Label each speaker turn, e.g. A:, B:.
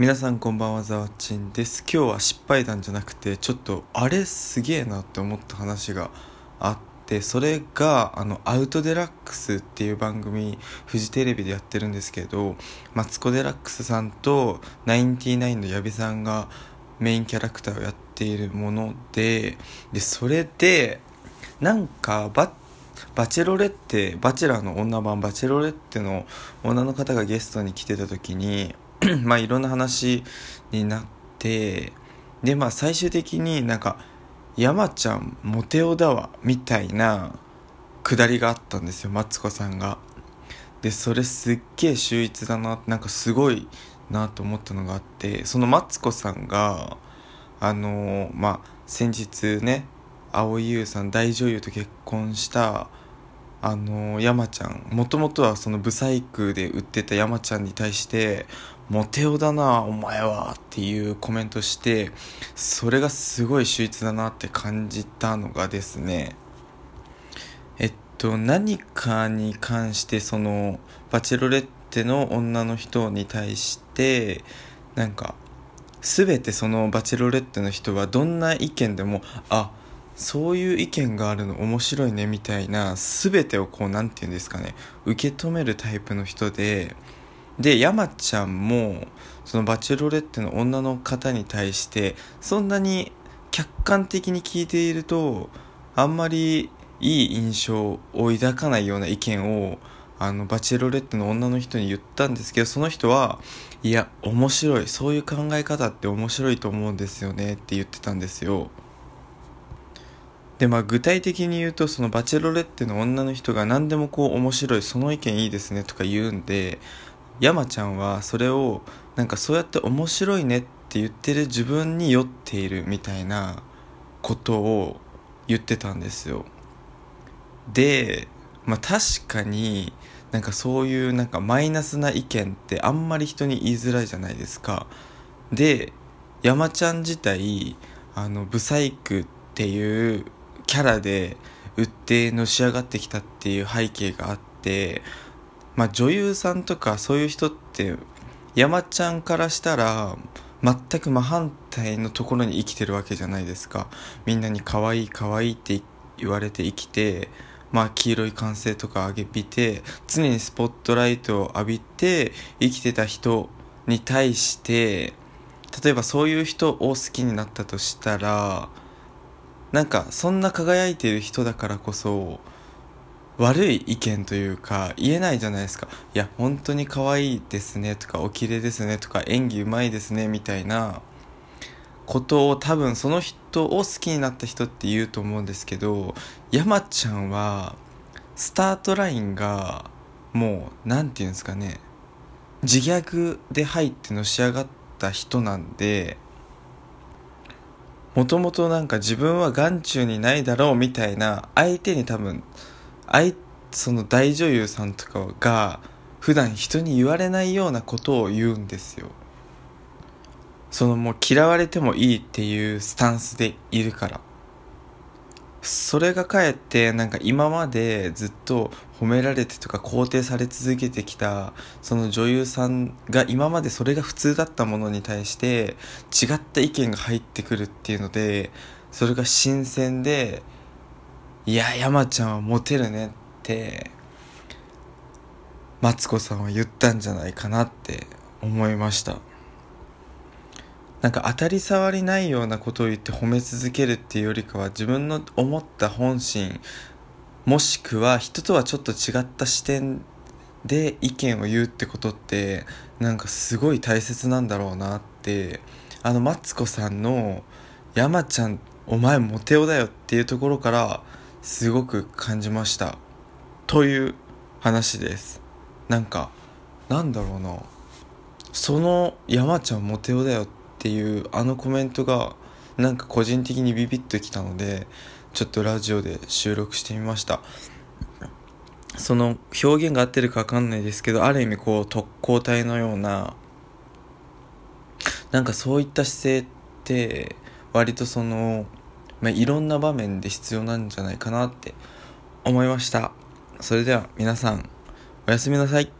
A: 皆さんこんばんはざわちんです。今日は失敗談じゃなくてちょっとあれすげえなって思った話があってそれがあのアウトデラックスっていう番組フジテレビでやってるんですけどマツコ・デラックスさんとナインティナインの矢部さんがメインキャラクターをやっているものででそれでなんかババチェロレッテバチェラーの女版バチェロレッテの女の方がゲストに来てた時に まあいろんな話になってでまあ最終的になんか山ちゃんモテオだわみたいなくだりがあったんですよマツコさんが。でそれすっげえ秀逸だななんかすごいなと思ったのがあってそのマツコさんがあのー、まあ先日ね蒼井優さん大女優と結婚したあの山ちゃん。もともとはそのブサイクで売ってた山ちゃんに対して「モテオだなお前は」っていうコメントしてそれがすごい秀逸だなって感じたのがですねえっと何かに関してそのバチェロレッテの女の人に対してなんか全てそのバチェロレッテの人はどんな意見でもあそういう意見があるの面白いねみたいな全てをこう何て言うんですかね受け止めるタイプの人でで山ちゃんもそのバチェロレッテの女の方に対してそんなに客観的に聞いているとあんまりいい印象を抱かないような意見をあのバチェロレッテの女の人に言ったんですけどその人はいや面白いそういう考え方って面白いと思うんですよねって言ってたんですよ。でまあ具体的に言うとそのバチェロレッテの女の人が何でもこう面白いその意見いいですねとか言うんで山ちゃんはそれをなんかそうやって面白いねって言ってる自分に酔っているみたいなことを言ってたんですよ。でまあ確かになんかそういうなんかマイナスな意見ってあんまり人に言いづらいじゃないですか。で山ちゃん自体あのブサイクっていうキャラで売ってのし上がってきたっていう背景があってまあ女優さんとかそういう人って山ちゃんからしたら全く真反対のところに生きてるわけじゃないですか。みんなに可愛い可愛いって言われて生きてまあ黄色い歓声とか上げびて常にスポットライトを浴びて生きてた人に対して例えばそういう人を好きになったとしたらなんかそんな輝いてる人だからこそ悪い意見というか言えないじゃないですか。いや本当に可愛いですねとかお綺麗ですねとか演技うまいですねみたいなことを多分その人を好きになった人って言うと思うんですけど山ちゃんはスタートラインがもう何て言うんですかね自虐で入ってのし上がった人なんでもともとなんか自分は眼中にないだろうみたいな相手に多分相その大女優さんとかが普段人に言われないようなことを言うんですよ。そのもう嫌われてもいいっていうスタンスでいるから。それがかえってなんか今までずっと褒められてとか肯定され続けてきたその女優さんが今までそれが普通だったものに対して違った意見が入ってくるっていうのでそれが新鮮でいや山ちゃんはモテるねってマツコさんは言ったんじゃないかなって思いました。なんか当たり障りないようなことを言って褒め続けるっていうよりかは自分の思った本心もしくは人とはちょっと違った視点で意見を言うってことってなんかすごい大切なんだろうなってあのマツコさんの「山ちゃんお前モテオだよ」っていうところからすごく感じました。という話です。なんかなんだろうな。その「山ちゃんモテオだよ」ってっていうあのコメントがなんか個人的にビビッときたのでちょっとラジオで収録してみました。その表現が合ってるか分かんないですけどある意味こう特攻隊のようななんかそういった姿勢って割とその、まあ、いろんな場面で必要なんじゃないかなって思いました。それでは皆さんおやすみなさい。